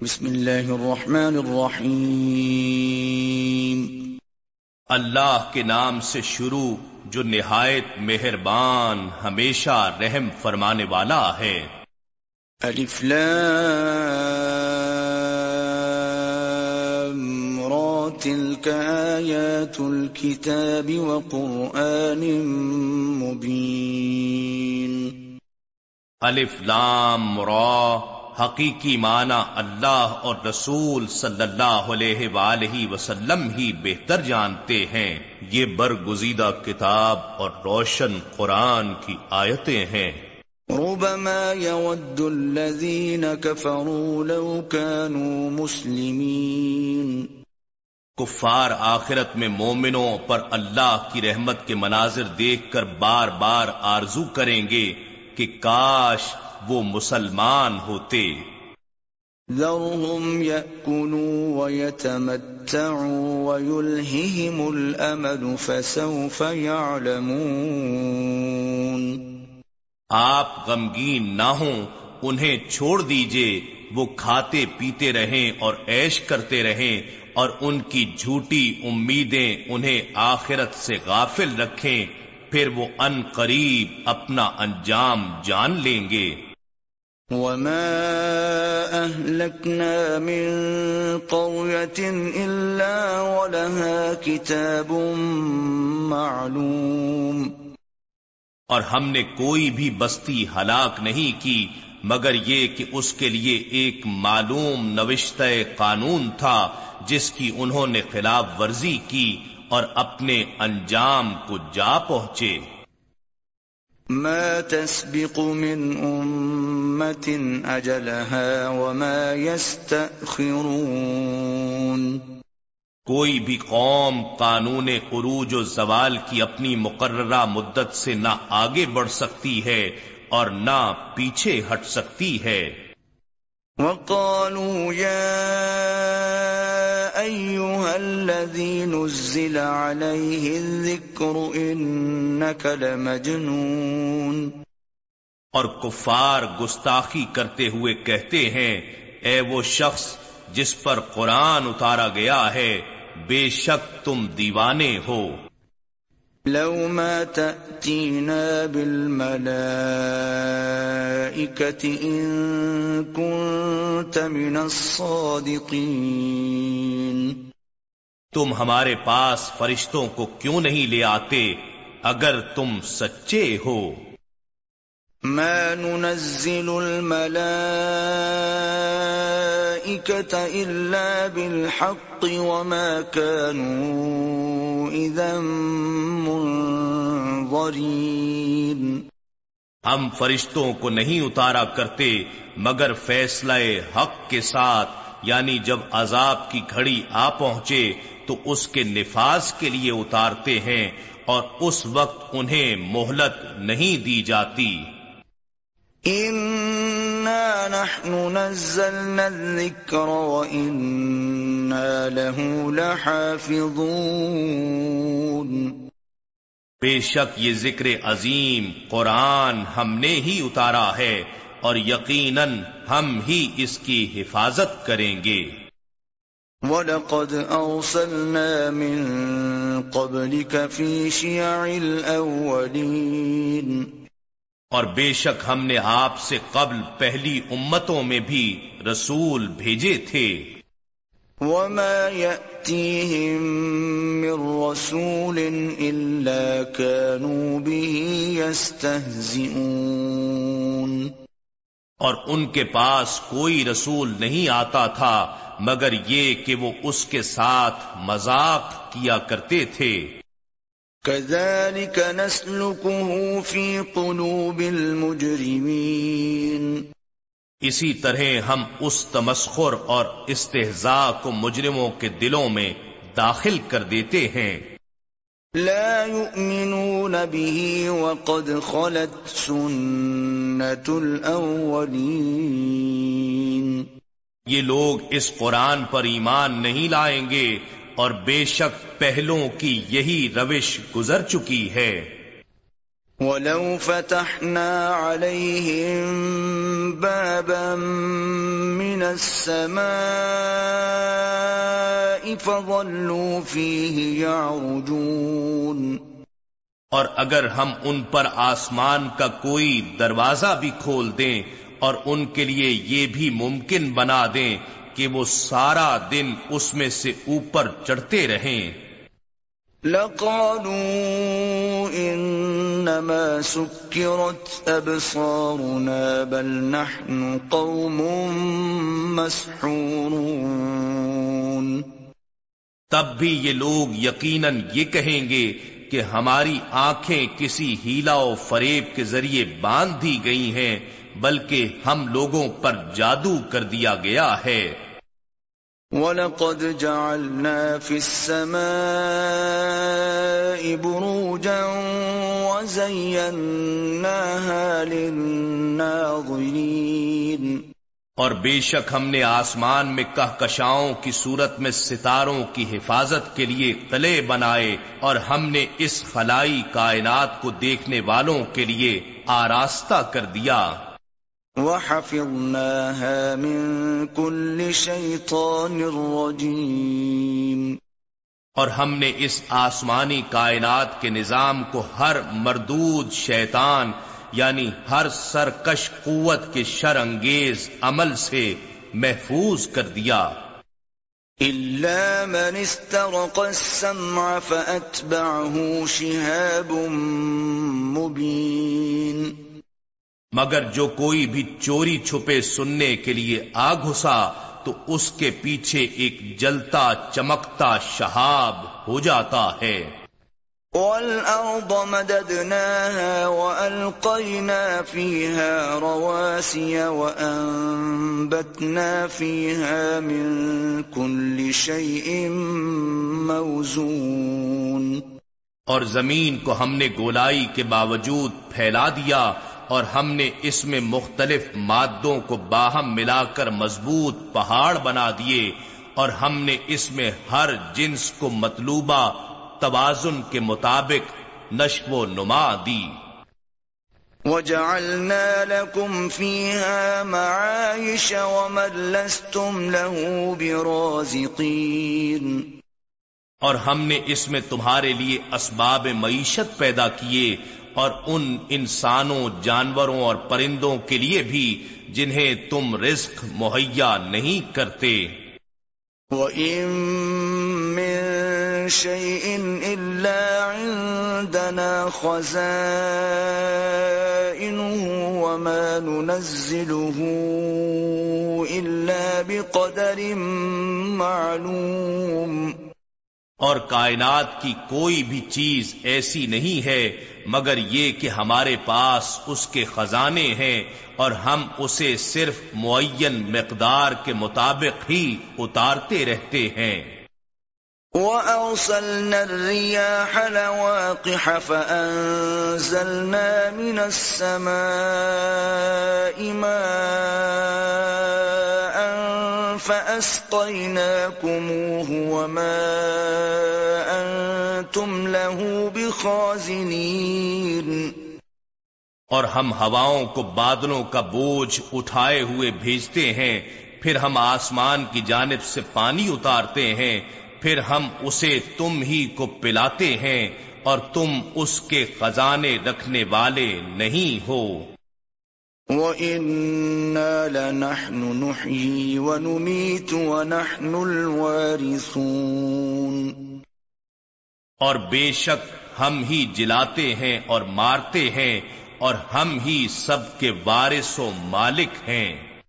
بسم اللہ الرحمن الرحیم۔ اللہ کے نام سے شروع جو نہایت مہربان ہمیشہ رحم فرمانے والا ہے۔ الف لام را تلك آیات الكتاب وقرآن مبین۔ الف لام را حقیقی معنی اللہ اور رسول صلی اللہ علیہ وآلہ وسلم ہی بہتر جانتے ہیں۔ یہ برگزیدہ کتاب اور روشن قرآن کی آیتیں ہیں۔ ربما يود الذين كفروا لو كانوا مسلمين کفار آخرت میں مومنوں پر اللہ کی رحمت کے مناظر دیکھ کر بار بار آرزو کریں گے کہ کاش وہ مسلمان ہوتے۔ ذرهم يأكلوا ويتمتعوا ويلههم الأمل فسوف يعلمون۔ آپ غمگین نہ ہوں انہیں چھوڑ دیجیے وہ کھاتے پیتے رہیں اور عیش کرتے رہیں اور ان کی جھوٹی امیدیں انہیں آخرت سے غافل رکھیں پھر وہ ان قریب اپنا انجام جان لیں گے۔ وما أهلكنا من قرية إلا ولها كتاب معلوم اور ہم نے کوئی بھی بستی ہلاک نہیں کی، مگر یہ کہ اس کے لیے ایک معلوم نوشتہ قانون تھا، جس کی انہوں نے خلاف ورزی کی اور اپنے انجام کو جا پہنچے۔ ما تسبق من أمة أجلها وما يستأخرون. کوئی بھی قوم قانون عروج و زوال کی اپنی مقررہ مدت سے نہ آگے بڑھ سکتی ہے اور نہ پیچھے ہٹ سکتی ہے۔ وقالوا يا أيها الذي نزل عليه الذكر إنك لمجنون اور کفار گستاخی کرتے ہوئے کہتے ہیں، اے وہ شخص جس پر قرآن اتارا گیا ہے، بے شک تم دیوانے ہو۔ لو ما تأتينا بالملائكة إن كنت من الصادقين. تم ہمارے پاس فرشتوں کو کیوں نہیں لے آتے اگر تم سچے ہو؟ ما ننزل الملائكة إلا بالحق وما كانوا إذا منظرين ہم فرشتوں کو نہیں اتارا کرتے، مگر فیصلہ حق کے ساتھ یعنی جب عذاب کی گھڑی آ پہنچے، تو اس کے نفاذ کے لیے اتارتے ہیں، اور اس وقت انہیں مہلت نہیں دی جاتی۔ إنا نحن نزلنا الذكر وإنا له لحافظون بے شک یہ ذکر عظیم قرآن ہم نے ہی اتارا ہے اور یقیناً ہم ہی اس کی حفاظت کریں گے۔ وَلَقَدْ أَرْسَلْنَا مِن قَبْلِكَ فِي شِيَعِ الْأَوَّلِينَ اور بے شک ہم نے آپ سے قبل پہلی امتوں میں بھی رسول بھیجے تھے۔ وما يأتيهم من رسول إلا كانوا به يستهزئون۔ اور ان کے پاس کوئی رسول نہیں آتا تھا مگر یہ کہ وہ اس کے ساتھ مذاق کیا کرتے تھے۔ كذلك نسلكه في قلوب المجرمين. اسی طرح ہم اس تمسخر اور استحضاء کو مجرموں کے دلوں میں داخل کر دیتے ہیں۔ لا يؤمنون به وقد خلت سنة الأولين. یہ لوگ اس قرآن پر ایمان نہیں لائیں گے۔ اور بے شک پہلوں کی یہی روش گزر چکی ہے۔ وَلَوْ فَتَحْنَا عَلَيْهِمْ بَابًا مِّنَ السماء فظلوا فيه يعرجون۔ اور اگر ہم ان پر آسمان کا کوئی دروازہ بھی کھول دیں اور ان کے لیے یہ بھی ممکن بنا دیں کہ وہ سارا دن اس میں سے اوپر چڑھتے رہیں۔ لقالوا انما سكرت ابصارنا بل نحن قوم مسحورون۔ تب بھی یہ لوگ یقیناً یہ کہیں گے کہ ہماری آنکھیں کسی ہیلا و فریب کے ذریعے باندھ دی گئی ہیں بلکہ ہم لوگوں پر جادو کر دیا گیا ہے۔ وَلَقَدْ جَعَلْنَا فِي السَّمَاءِ بُرُوجًا وَزَيَّنَّاهَا لِلنَّاظِرِينَ اور بے شک ہم نے آسمان میں کہکشاؤں کی صورت میں ستاروں کی حفاظت کے لیے قلعے بنائے اور ہم نے اس خلائی کائنات کو دیکھنے والوں کے لیے آراستہ کر دیا۔ وَحَفِظْنَاهَا مِن كُلِّ شَيْطَانٍ رَّجِيمٍ۔ اور ہم نے اس آسمانی کائنات کے نظام کو ہر مردود شیطان یعنی ہر سرکش قوت کے شر انگیز عمل سے محفوظ کر دیا۔ إِلَّا مَنِ اسْتَرَقَ السَّمْعَ فَأَتْبَعَهُ شِهَابٌ مُبِينٌ۔ مگر جو کوئی بھی چوری چھپے سننے کے لیے آ گھسا تو اس کے پیچھے ایک جلتا چمکتا شہاب ہو جاتا ہے۔ وَالْأَرْضَ مَدَدْنَاهَا وَأَلْقَيْنَا فِيهَا رَوَاسِيَ وَأَنبَتْنَا فِيهَا مِن كُلِّ شَيْءٍ مَوْزُونَ۔ اور زمین کو ہم نے گولائی کے باوجود پھیلا دیا۔ اور ہم نے اس میں مختلف مادوں کو باہم ملا کر مضبوط پہاڑ بنا دیے اور ہم نے اس میں ہر جنس کو مطلوبہ توازن کے مطابق نشو و نما دی۔ وَجَعَلْنَا لَكُمْ فِيهَا مَعَايِشَ وَمَن لَّسْتُمْ لَهُ بِرَازِقِينَ۔ اور ہم نے اس میں تمہارے لیے اسباب معیشت پیدا کیے اور ان انسانوں، جانوروں اور پرندوں کے لیے بھی جنہیں تم رزق مہیا نہیں کرتے۔ وَإِن مِّن شَيْءٍ إِلَّا عِندَنَا خَزَائِنُهُ وَمَا نُنَزِّلُهُ إِلَّا بِقَدَرٍ مَّعْلُومٍ۔ اور کائنات کی کوئی بھی چیز ایسی نہیں ہے مگر یہ کہ ہمارے پاس اس کے خزانے ہیں اور ہم اسے صرف معین مقدار کے مطابق ہی اتارتے رہتے ہیں۔ وَأَرْسَلْنَا الرِّيَاحَ لَوَاقِحَ فَأَنزَلْنَا مِنَ السَّمَاءِ مَاءً فَأَسْقَيْنَاكُمُوهُ وَمَا أَنتُمْ لَهُ بِخَازِنِينَ اور ہم ہواؤں کو بادلوں کا بوجھ اٹھائے ہوئے بھیجتے ہیں، پھر ہم آسمان کی جانب سے پانی اتارتے ہیں، پھر ہم اسے تم ہی کو پلاتے ہیں، اور تم اس کے خزانے رکھنے والے نہیں ہو۔ وَإِنَّا لَنَحْنُ نُحْيِي وَنُمِيتُ وَنَحْنُ الْوَارِثُونَ۔ اور بے شک ہم ہی جلاتے ہیں اور مارتے ہیں اور ہم ہی سب کے وارث و مالک ہیں۔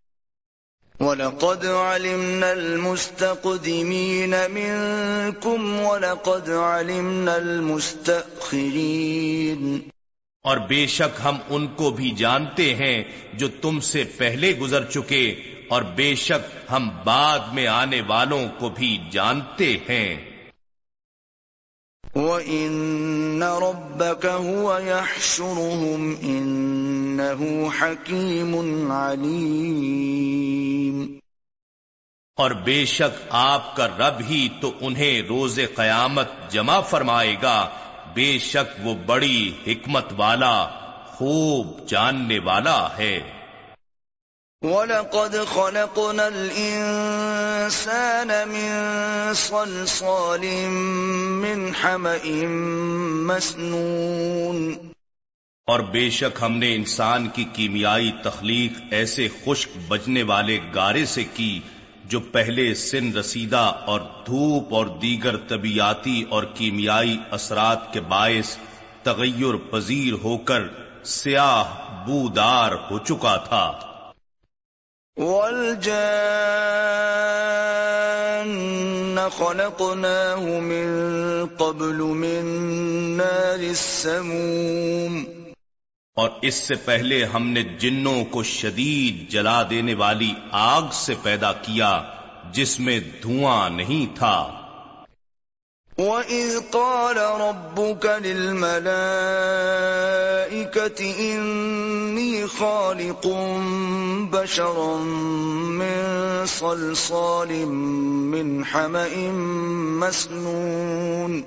وَلَقَدْ عَلِمْنَا الْمُسْتَقْدِمِينَ مِنْكُمْ وَلَقَدْ عَلِمْنَا الْمُسْتَأْخِرِينَ۔ اور بے شک ہم ان کو بھی جانتے ہیں جو تم سے پہلے گزر چکے اور بے شک ہم بعد میں آنے والوں کو بھی جانتے ہیں۔ وَإِنَّ رَبَّكَ هُوَ يَحْشُرُهُمْ إِنَّهُ حَكِيمٌ عَلِيمٌ۔ اور بے شک آپ کا رب ہی تو انہیں روز قیامت جمع فرمائے گا۔ بے شک وہ بڑی حکمت والا خوب جاننے والا ہے۔ وَلَقَدْ خَلَقْنَا الْإِنسَانَ مِنْ صَلْصَالٍ مِنْ حَمَئٍ مَسْنُونَ۔ اور بے شک ہم نے انسان کی کیمیائی تخلیق ایسے خشک بجنے والے گارے سے کی جو پہلے سن رسیدہ اور دھوپ اور دیگر طبیعتی اور کیمیائی اثرات کے باعث تغیر پذیر ہو کر سیاہ بودار ہو چکا تھا۔ وَالْجَانَّ خَلَقْنَاهُ مِن قَبْلُ مِن نَارِ اور اس سے پہلے ہم نے جنوں کو شدید جلا دینے والی آگ سے پیدا کیا جس میں دھواں نہیں تھا۔ وَإِذْ قَالَ رَبُّكَ لِلْمَلَائِكَةِ إِنِّي خَالِقٌ بَشَرًا مِّن صَلْصَالٍ مِّنْ حَمَئٍ مَسْنُونَ۔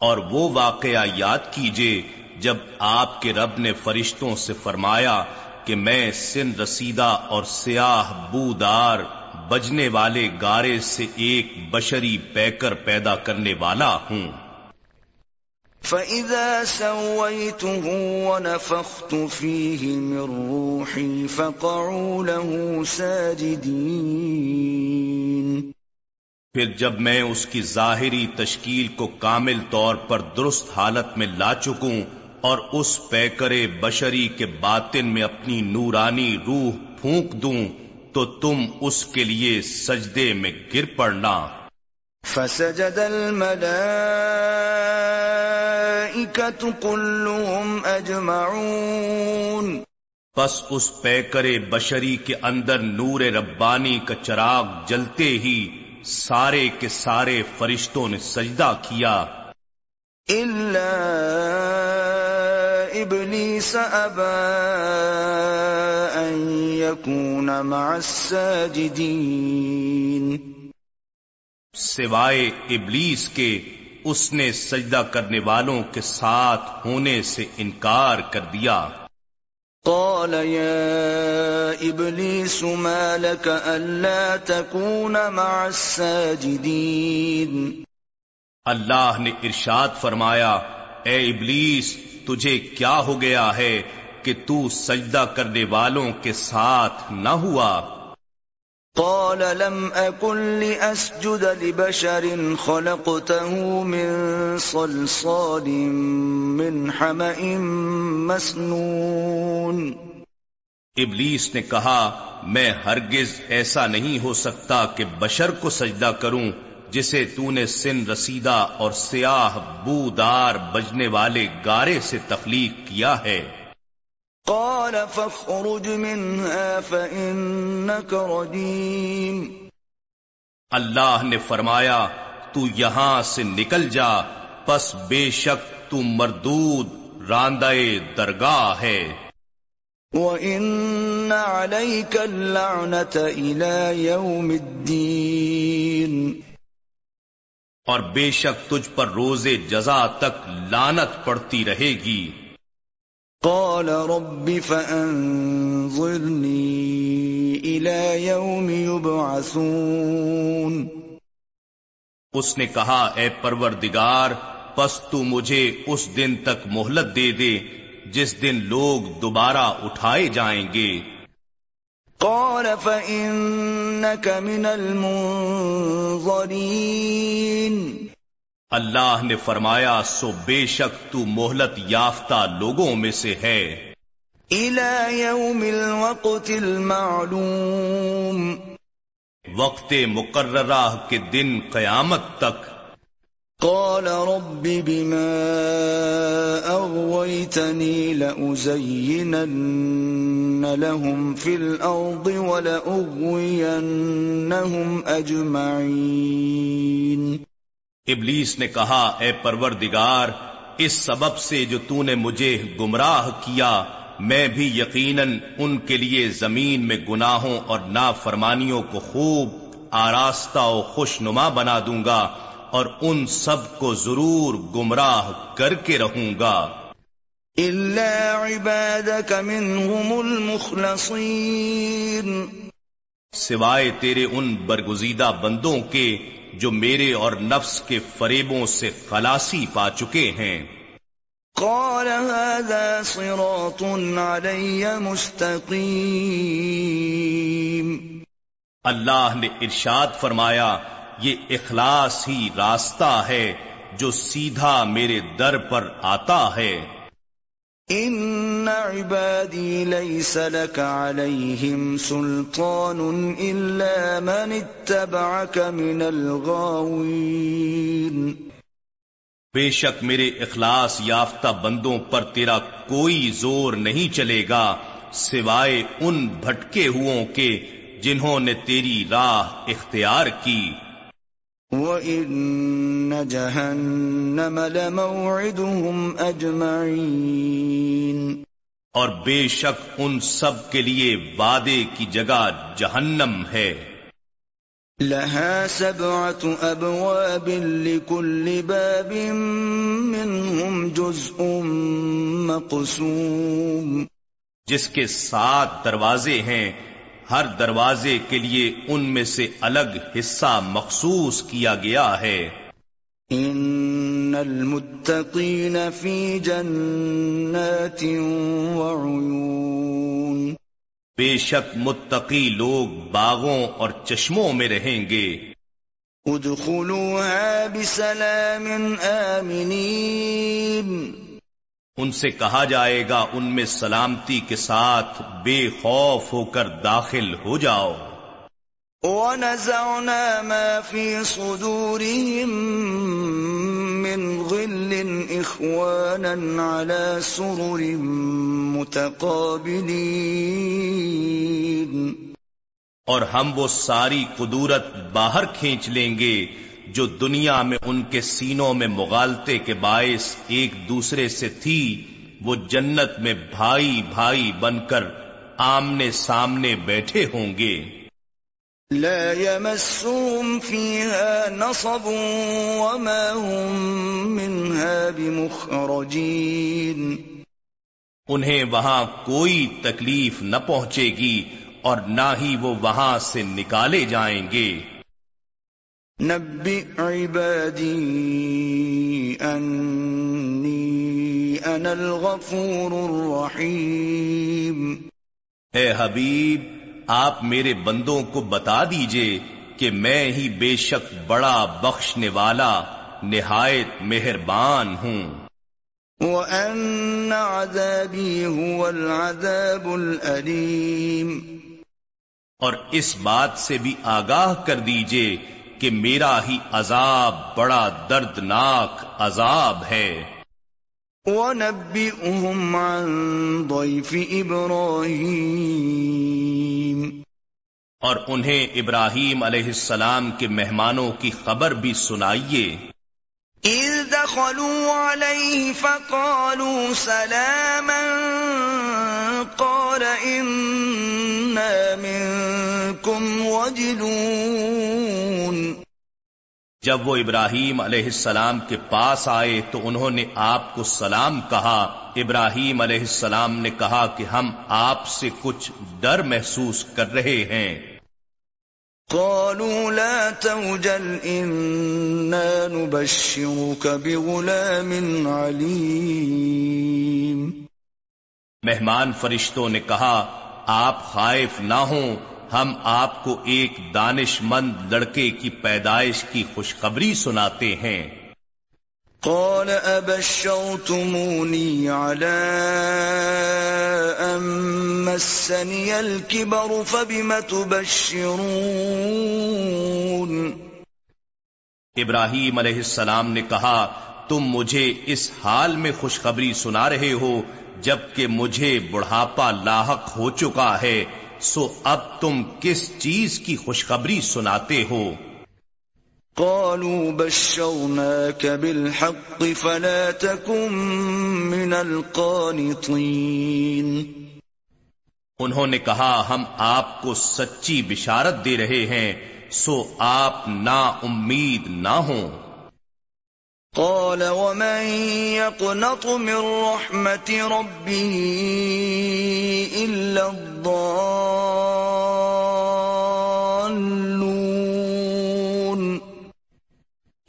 اور وہ واقعہ یاد کیجیے جب آپ کے رب نے فرشتوں سے فرمایا کہ میں سن رسیدہ اور سیاہ بودار بجنے والے گارے سے ایک بشری پیکر پیدا کرنے والا ہوں۔ فَإِذَا سَوَّيْتُهُ وَنَفَخْتُ فِيهِ مِن رُّوحِي فَقَعُوا لَهُ سَاجِدِينَ۔ پھر جب میں اس کی ظاہری تشکیل کو کامل طور پر درست حالت میں لا چکوں اور اس پیکرے بشری کے باطن میں اپنی نورانی روح پھونک دوں تو تم اس کے لیے سجدے میں گر پڑنا۔ فسجد كلهم اجمعون۔ پس اس پیکرے بشری کے اندر نور ربانی کا چراغ جلتے ہی سارے کے سارے فرشتوں نے سجدہ کیا۔ ابلیس ابا ان يكون مع الساجدین سوائے ابلیس کے اس نے سجدہ کرنے والوں کے ساتھ ہونے سے انکار کر دیا۔ قال يا ابلیس ما لك الا تكون مع الساجدین اللہ نے ارشاد فرمایا اے ابلیس تجھے کیا ہو گیا ہے کہ تو سجدہ کرنے والوں کے ساتھ نہ ہوا؟ قال لم اكن لاسجد لبشر خلقته من صلصال من حمأ مسنون۔ ابلیس نے کہا میں ہرگز ایسا نہیں ہو سکتا کہ بشر کو سجدہ کروں جسے تو نے سن رسیدہ اور سیاہ بودار بجنے والے گارے سے تخلیق کیا ہے۔ قال فاخرج منها فإنك رجيم اللہ نے فرمایا تو یہاں سے نکل جا پس بے شک تو مردود راندہ درگاہ ہے۔ وَإِنَّ عَلَيْكَ اللَّعْنَةَ إِلَى يَوْمِ الدِّينِ۔ اور بے شک تجھ پر روز جزا تک لانت پڑتی رہے گی۔ قال رب فانظرنی الى يوم يبعثون اس نے کہا اے پروردگار پس تو مجھے اس دن تک مہلت دے دے جس دن لوگ دوبارہ اٹھائے جائیں گے۔ قال فإنك من المنظرين. اللہ نے فرمایا سو بے شک تو مہلت یافتہ لوگوں میں سے ہے۔ الى يوم الوقت المعلوم. وقت مقررہ کے دن قیامت تک۔ قال رب بما أغويتني لأزينن لهم في الأرض ولأغوينهم أجمعين. ابلیس نے کہا، اے پروردگار، اس سبب سے جو تو نے مجھے گمراہ کیا، میں بھی یقیناً ان کے لیے زمین میں گناہوں اور نافرمانیوں کو خوب آراستہ و خوش نما بنا دوں گا۔ اور ان سب کو ضرور گمراہ کر کے رہوں گا۔ عبادك منهم المخلصين۔ سوائے تیرے ان برگزیدہ بندوں کے جو میرے اور نفس کے فریبوں سے خلاصی پا چکے ہیں۔ قال هذا صراط علي مستقيم۔ اللہ نے ارشاد فرمایا یہ اخلاص ہی راستہ ہے جو سیدھا میرے در پر آتا ہے۔ ان عبادی سلطان الا من من بے شک میرے اخلاص یافتہ بندوں پر تیرا کوئی زور نہیں چلے گا سوائے ان بھٹکے ہوں کے جنہوں نے تیری راہ اختیار کی۔ وَإِنَّ جَهَنَّمَ لَمَوْعِدُهُمْ أَجْمَعِينَ اور بے شک ان سب کے لیے وعدے کی جگہ جہنم ہے۔ لها سبعة أبواب لكل باب منهم جزء مقسوم جس کے سات دروازے ہیں ہر دروازے کے لیے ان میں سے الگ حصہ مخصوص کیا گیا ہے۔ ان المتقین فی جنات وعیون۔ بے شک متقی لوگ باغوں اور چشموں میں رہیں گے۔ ادخلوها بسلام آمنین۔ ان سے کہا جائے گا ان میں سلامتی کے ساتھ بے خوف ہو کر داخل ہو جاؤ۔ ونزعنا ما في صدورهم من غل إخوانا على سرر متقابلين۔ اور ہم وہ ساری قدورت باہر کھینچ لیں گے۔ جو دنیا میں ان کے سینوں میں مغالتے کے باعث ایک دوسرے سے تھی وہ جنت میں بھائی بھائی بن کر آمنے سامنے بیٹھے ہوں گے۔ لا يمسهم فيها نصب وما هم منها بمخرجين۔ انہیں وہاں کوئی تکلیف نہ پہنچے گی اور نہ ہی وہ وہاں سے نکالے جائیں گے۔ نبئ عبادی انی انا الغفور الرحیم۔ اے حبیب آپ میرے بندوں کو بتا دیجیے کہ میں ہی بے شک بڑا بخشنے والا نہایت مہربان ہوں۔ وَأَنَّ عَذَابِي هُوَ الْعَذَابُ الْأَلِيمُ۔ اور اس بات سے بھی آگاہ کر دیجیے کہ میرا ہی عذاب بڑا دردناک عذاب ہے۔ وَنَبِّئُهُمْ عَن ضَيْفِ إِبْرَاهِيمِ۔ اور انہیں ابراہیم علیہ السلام کے مہمانوں کی خبر بھی سنائیے۔ اِذْ دَخَلُوا عَلَيْهِ فَقَالُوا سَلَامًا قَالَ إِنَّا مِنْكُمْ وَجِلُونَ جب وہ ابراہیم علیہ السلام کے پاس آئے تو انہوں نے آپ کو سلام کہا۔ ابراہیم علیہ السلام نے کہا کہ ہم آپ سے کچھ ڈر محسوس کر رہے ہیں۔ قالوا لا توجل، إنا نبشرك بغلام عليم. مہمان فرشتوں نے کہا، آپ خائف نہ ہوں، ہم آپ کو ایک دانش مند لڑکے کی پیدائش کی خوشخبری سناتے ہیں۔ قال أبشرتموني على أن مسني الكبر فبم تبشرون؟ ابراہیم علیہ السلام نے کہا، تم مجھے اس حال میں خوشخبری سنا رہے ہو، جبکہ مجھے بڑھاپا لاحق ہو چکا ہے، سو اب تم کس چیز کی خوشخبری سناتے ہو؟ قالوا بشرناك بالحق فلا تكن من القانطين انہوں نے کہا ہم آپ کو سچی بشارت دے رہے ہیں سو آپ نا امید نہ ہوں۔ قال ومن يقنط من رحمة ربه إلا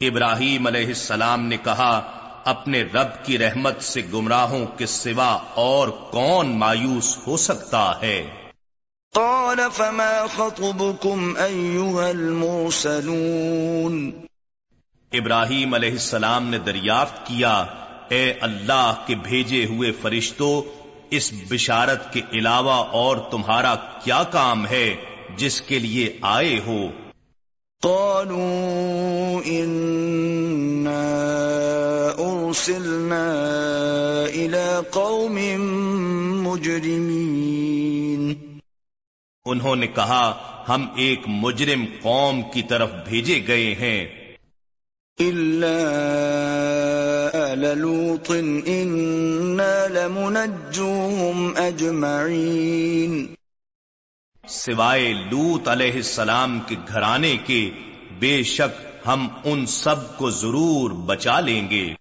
ابراہیم علیہ السلام نے کہا اپنے رب کی رحمت سے گمراہوں کے سوا اور کون مایوس ہو سکتا ہے؟ قال فما خطبكم ايها المرسلون؟ ابراہیم علیہ السلام نے دریافت کیا اے اللہ کے بھیجے ہوئے فرشتوں اس بشارت کے علاوہ اور تمہارا کیا کام ہے جس کے لیے آئے ہو؟ قالوا ارسلنا الى قوم مجرمين. انہوں نے کہا ہم ایک مجرم قوم کی طرف بھیجے گئے ہیں۔ لوط لمنجوهم اجمعین سوائے لوت علیہ السلام کے گھرانے کے بے شک ہم ان سب کو ضرور بچا لیں گے۔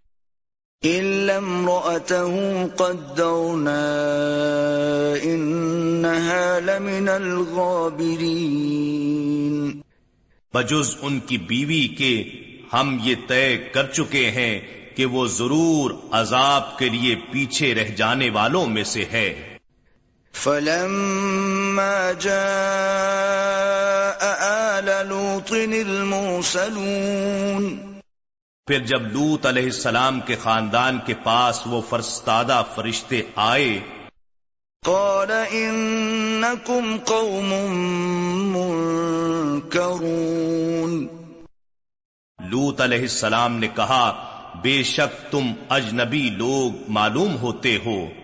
لمن الغابرین بجز ان کی بیوی کے ہم یہ طے کر چکے ہیں کہ وہ ضرور عذاب کے لیے پیچھے رہ جانے والوں میں سے ہے۔ فلما جاء آل لوط المرسلون. پھر جب لوت علیہ السلام کے خاندان کے پاس وہ فرستادہ فرشتے آئے قال انکم قوم منکرون. لوت علیہ السلام نے کہا بے شک تم اجنبی لوگ معلوم ہوتے ہو۔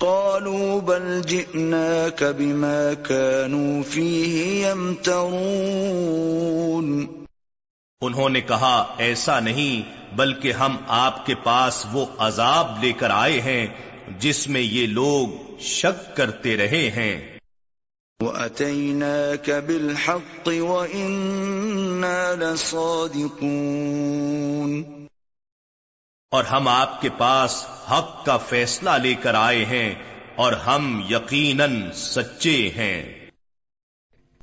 قالوا بل جئناك بما كانوا فيه يمترون انہوں نے کہا ایسا نہیں بلکہ ہم آپ کے پاس وہ عذاب لے کر آئے ہیں جس میں یہ لوگ شک کرتے رہے ہیں۔ وَأَتَيْنَاكَ بِالْحَقِّ وَإِنَّا لَصَادِقُونَ۔ اور ہم آپ کے پاس حق کا فیصلہ لے کر آئے ہیں اور ہم یقیناً سچے ہیں۔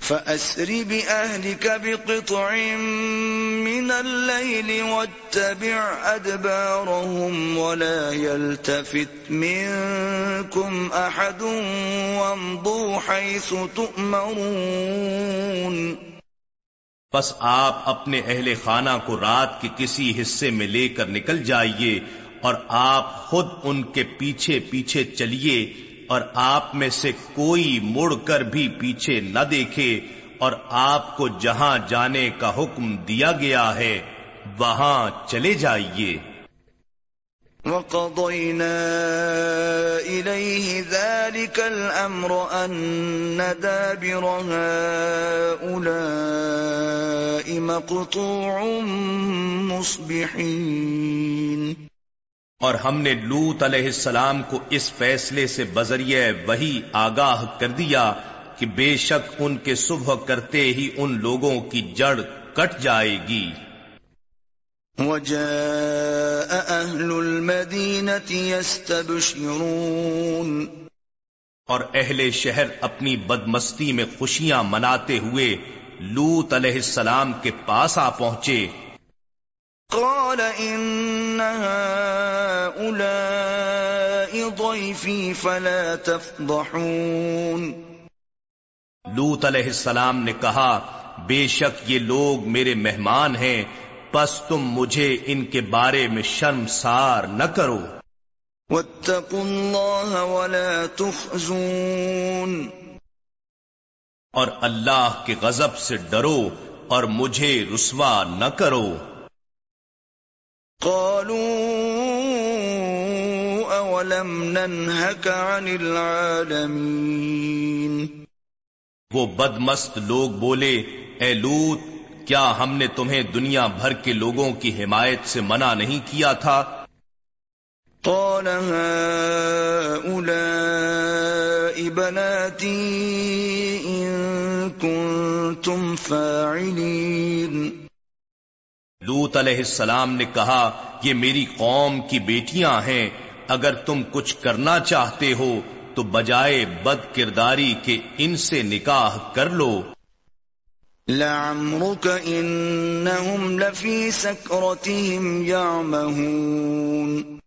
فَأَسْرِ بِأَهْلِكَ بِقِطْعٍ مِّنَ اللَّيْلِ وَاتَّبِعْ أَدْبَارَهُمْ وَلَا يَلْتَفِتْ مِنكُمْ أَحَدٌ وَامْضُوا حَيْثُ تُؤْمَرُونَ۔ پس آپ اپنے اہل خانہ کو رات کے کسی حصے میں لے کر نکل جائیے اور آپ خود ان کے پیچھے پیچھے چلیے اور آپ میں سے کوئی مڑ کر بھی پیچھے نہ دیکھے اور آپ کو جہاں جانے کا حکم دیا گیا ہے، وہاں چلے جائیے۔ وَقَضَيْنَا إِلَيْهِ ذَلِكَ الْأَمْرُ أَنَّ دَابِرَ هَؤُلَاءِ مَقْطُوعٌ مُصْبِحِينَ. اور ہم نے لوت علیہ السلام کو اس فیصلے سے بذریعہ وہی آگاہ کر دیا کہ بے شک ان کے صبح کرتے ہی ان لوگوں کی جڑ کٹ جائے گی۔ وجاء اہل المدینة يستبشرون. اور اہل شہر اپنی بدمستی میں خوشیاں مناتے ہوئے لوت علیہ السلام کے پاس آ پہنچے۔ قال ان هؤلاء ضيفي فلا تفضحون. لوت علیہ السلام نے کہا بے شک یہ لوگ میرے مہمان ہیں پس تم مجھے ان کے بارے میں شرمسار نہ کرو۔ واتقوا الله ولا تخزون۔ اور اللہ کے غضب سے ڈرو اور مجھے رسوا نہ کرو۔ قالوا اولم ننهك عن العالمين وہ بدمست لوگ بولے اے لوت کیا ہم نے تمہیں دنیا بھر کے لوگوں کی حمایت سے منع نہیں کیا تھا؟ قال هؤلاء بناتي ان كنتم فاعلين. لوت علیہ السلام نے کہا یہ میری قوم کی بیٹیاں ہیں اگر تم کچھ کرنا چاہتے ہو تو بجائے بد کرداری کے ان سے نکاح کر لو۔ لعمرك إنهم لفي سكرتهم يعمهون.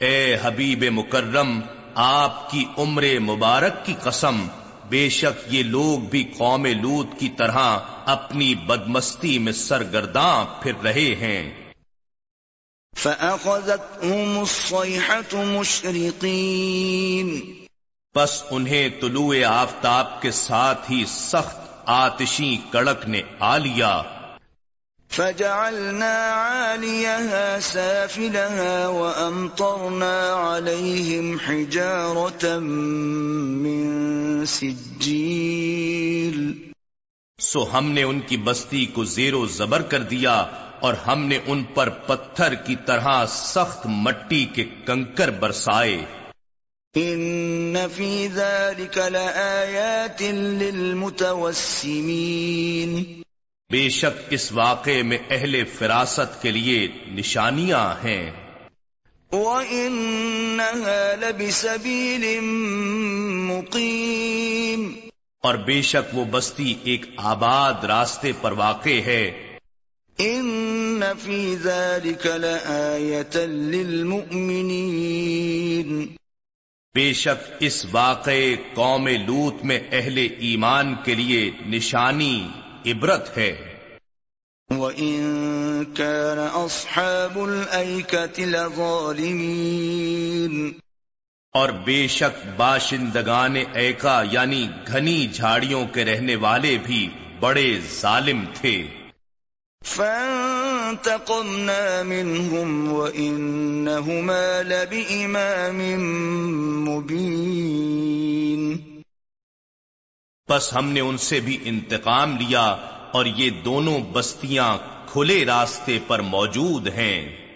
اے حبیب مکرم آپ کی عمر مبارک کی قسم بے شک یہ لوگ بھی قوم لوت کی طرح اپنی بدمستی میں سرگرداں پھر رہے ہیں۔ فأخذتهم الصيحة مشرقين. بس انہیں طلوع آفتاب کے ساتھ ہی سخت آتشی کڑک نے آ لیا۔ فجعلنا عاليها سافلها وأمطرنا عليهم حجارة من سجيل۔ سو ہم نے ان کی بستی کو زیر و زبر کر دیا اور ہم نے ان پر پتھر کی طرح سخت مٹی کے کنکر برسائے۔ ان فی ذلك لآیات للمتوسمین بے شک اس واقعے میں اہل فراست کے لیے نشانیاں ہیں۔ وَإِنَّهَا لَبِسَبِيلٍ مُقِيمٍ اور بے شک وہ بستی ایک آباد راستے پر واقع ہے۔ ان فی ذلك لآیتا للمؤمنین بے شک اس واقع قوم لوت میں اہل ایمان کے لیے نشانی عبرت ہے۔ وَإِن كَانَ أَصْحَابُ الْأَيْكَةِ لَظَالِمِينَ اور بے شک باشندگان ایکا یعنی گھنی جھاڑیوں کے رہنے والے بھی بڑے ظالم تھے۔ فانتقمنا منهم وإنهما لبإمام مبين۔ بس ہم نے ان سے بھی انتقام لیا اور یہ دونوں بستیاں کھلے راستے پر موجود ہیں۔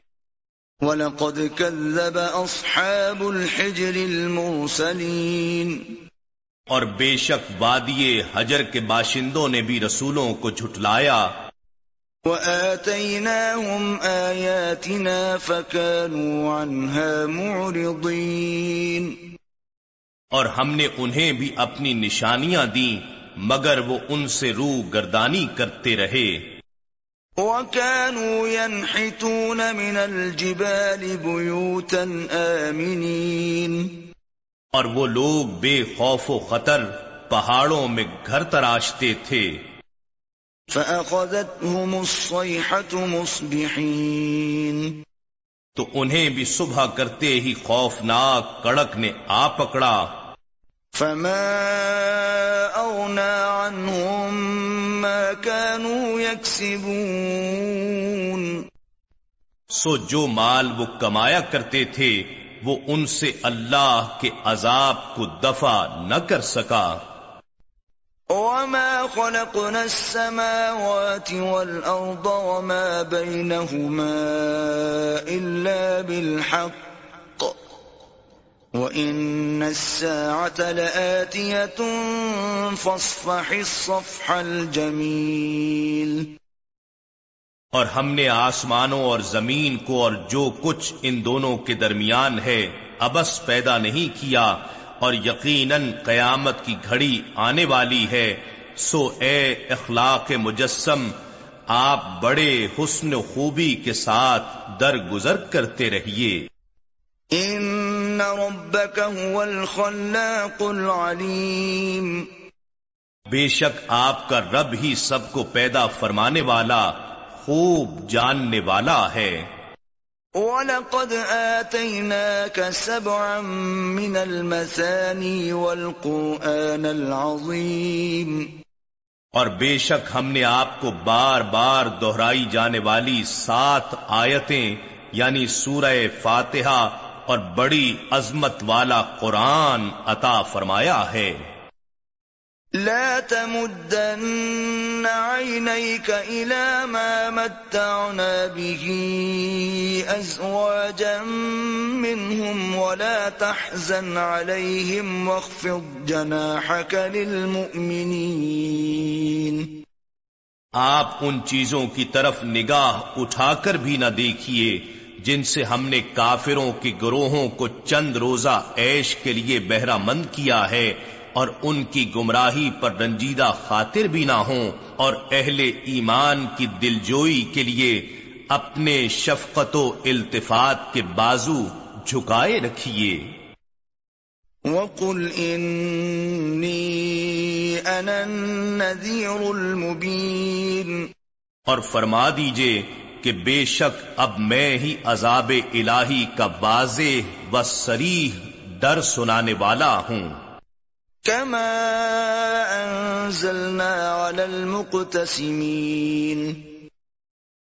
وَلَقَدْ كَذَّبَ أَصْحَابُ الْحِجْرِ الْمُرْسَلِينَ۔ اور بے شک وادی حجر کے باشندوں نے بھی رسولوں کو جھٹلایا۔ وَآتَيْنَاهُمْ آيَاتِنَا فَكَانُوا عَنْهَا مُعْرِضِينَ. اور ہم نے انہیں بھی اپنی نشانیاں دیں مگر وہ ان سے رو گردانی کرتے رہے۔ وَكَانُوا يَنْحِتُونَ مِنَ الْجِبَالِ بُيُوتًا آمِنِينَ. اور وہ لوگ بے خوف و خطر پہاڑوں میں گھر تراشتے تھے۔ فأخذتهم الصيحة مصبحين. تو انہیں بھی صبح کرتے ہی خوفناک کڑک نے آ پکڑا۔ فما أغنى عنهم ما كانوا يكسبون۔ سو جو مال وہ کمایا کرتے تھے وہ ان سے اللہ کے عذاب کو دفع نہ کر سکا۔ وما خلقنا السماوات والأرض وما بينهما إلا بالحق وإن الساعة لآتية فاصفح الصفح الجميل اور ہم نے آسمانوں اور زمین کو اور جو کچھ ان دونوں کے درمیان ہے ابس پیدا نہیں کیا اور یقیناً قیامت کی گھڑی آنے والی ہے سو اے اخلاق مجسم آپ بڑے حسن خوبی کے ساتھ درگزر کرتے رہیے۔ ان ربك هو الخلاق العلیم۔ بے شک آپ کا رب ہی سب کو پیدا فرمانے والا خوب جاننے والا ہے۔ وَلَقَدْ آتَيْنَاكَ سَبْعًا مِّنَ الْمَثَانِي وَالْقُرْآنَ الْعَظِيمِ اور بے شک ہم نے آپ کو بار بار دہرائی جانے والی سات آیتیں یعنی سورہ فاتحہ اور بڑی عظمت والا قرآن عطا فرمایا ہے۔ لا تمدن عينيك إلى ما متعنا به أزواجا منهم ولا تحزن عليهم واخفض جناحك للمؤمنين. آپ ان چیزوں کی طرف نگاہ اٹھا کر بھی نہ دیکھیے جن سے ہم نے کافروں کے گروہوں کو چند روزہ عیش کے لیے بہرہ مند کیا ہے۔ اور ان کی گمراہی پر رنجیدہ خاطر بھی نہ ہوں اور اہل ایمان کی دلجوئی کے لیے اپنے شفقت و التفات کے بازو جھکائے رکھیے۔ وَقُلْ إِنِّي أَنَا النَّذِيرُ الْمُبِينُ۔ اور فرما دیجیے کہ بے شک اب میں ہی عذاب الہی کا واضح و سریح ڈر سنانے والا ہوں۔ كما انزلنا على المقتسمين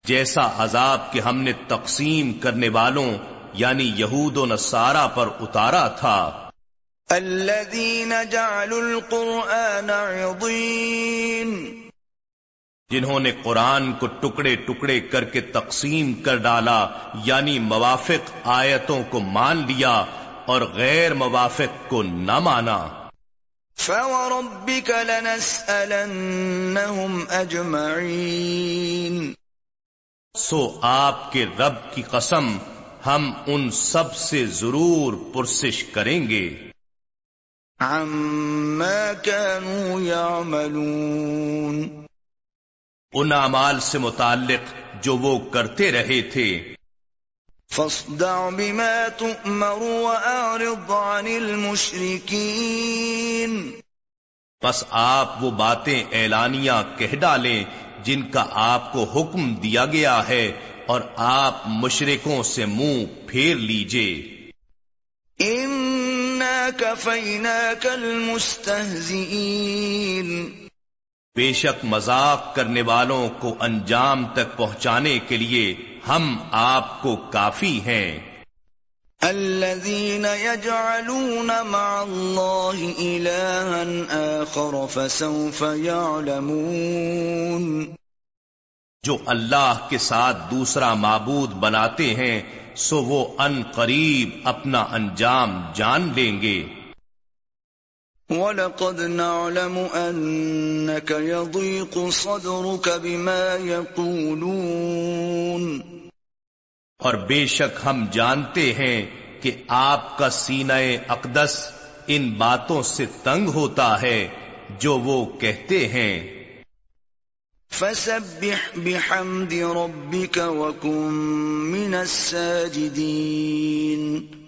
جیسا عذاب کہ ہم نے تقسیم کرنے والوں یعنی یہود و نصارہ پر اتارا تھا۔ الذين جعلوا القرآن عضين جنہوں نے قرآن کو ٹکڑے ٹکڑے کر کے تقسیم کر ڈالا یعنی موافق آیتوں کو مان لیا اور غیر موافق کو نہ مانا۔ فوربك لنسألنهم أجمعين سو آپ کے رب کی قسم ہم ان سب سے ضرور پرسش کریں گے۔ عما كانوا يعملون ان اعمال سے متعلق جو وہ کرتے رہے تھے۔ فاصدع بما تؤمر وأعرض عن المشركين. بس آپ وہ باتیں اعلانیہ کہہ ڈالیں جن کا آپ کو حکم دیا گیا ہے اور آپ مشرکوں سے منہ پھیر لیجیے۔ المستهزئين۔ بے شک مذاق کرنے والوں کو انجام تک پہنچانے کے لیے ہم آپ کو کافی ہیں۔ الذين يجعلون مع الله إلها آخر فسوف يعلمون۔ جو اللہ کے ساتھ دوسرا معبود بناتے ہیں سو وہ ان قریب اپنا انجام جان لیں گے۔ وَلَقَدْ نَعْلَمُ أَنَّكَ يَضِيقُ صَدْرُكَ بِمَا يَقُولُونَ۔ اور بے شک ہم جانتے ہیں کہ آپ کا سینہ اقدس ان باتوں سے تنگ ہوتا ہے جو وہ کہتے ہیں۔ فسبح بحمد ربك وكن من الساجدين۔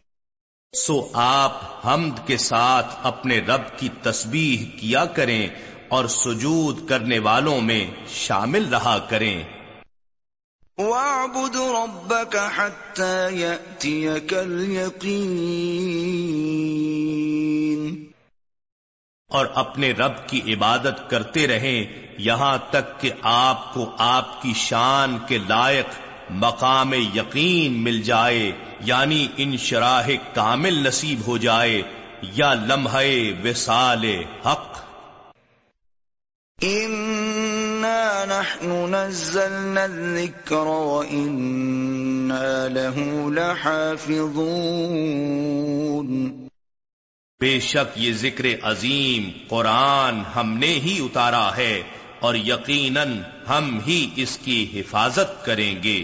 سو آپ حمد کے ساتھ اپنے رب کی تسبیح کیا کریں اور سجود کرنے والوں میں شامل رہا کریں۔ واعبد ربك حتى يأتيك اليقين اور اپنے رب کی عبادت کرتے رہیں یہاں تک کہ آپ کو آپ کی شان کے لائق مقام یقین مل جائے یعنی ان شراہ کامل نصیب ہو جائے یا لمحے وسال حق۔ إنا نحن نزلنا الذكر وإنا له لحافظون۔ بے شک یہ ذکر عظیم قرآن ہم نے ہی اتارا ہے اور یقیناً ہم ہی اس کی حفاظت کریں گے۔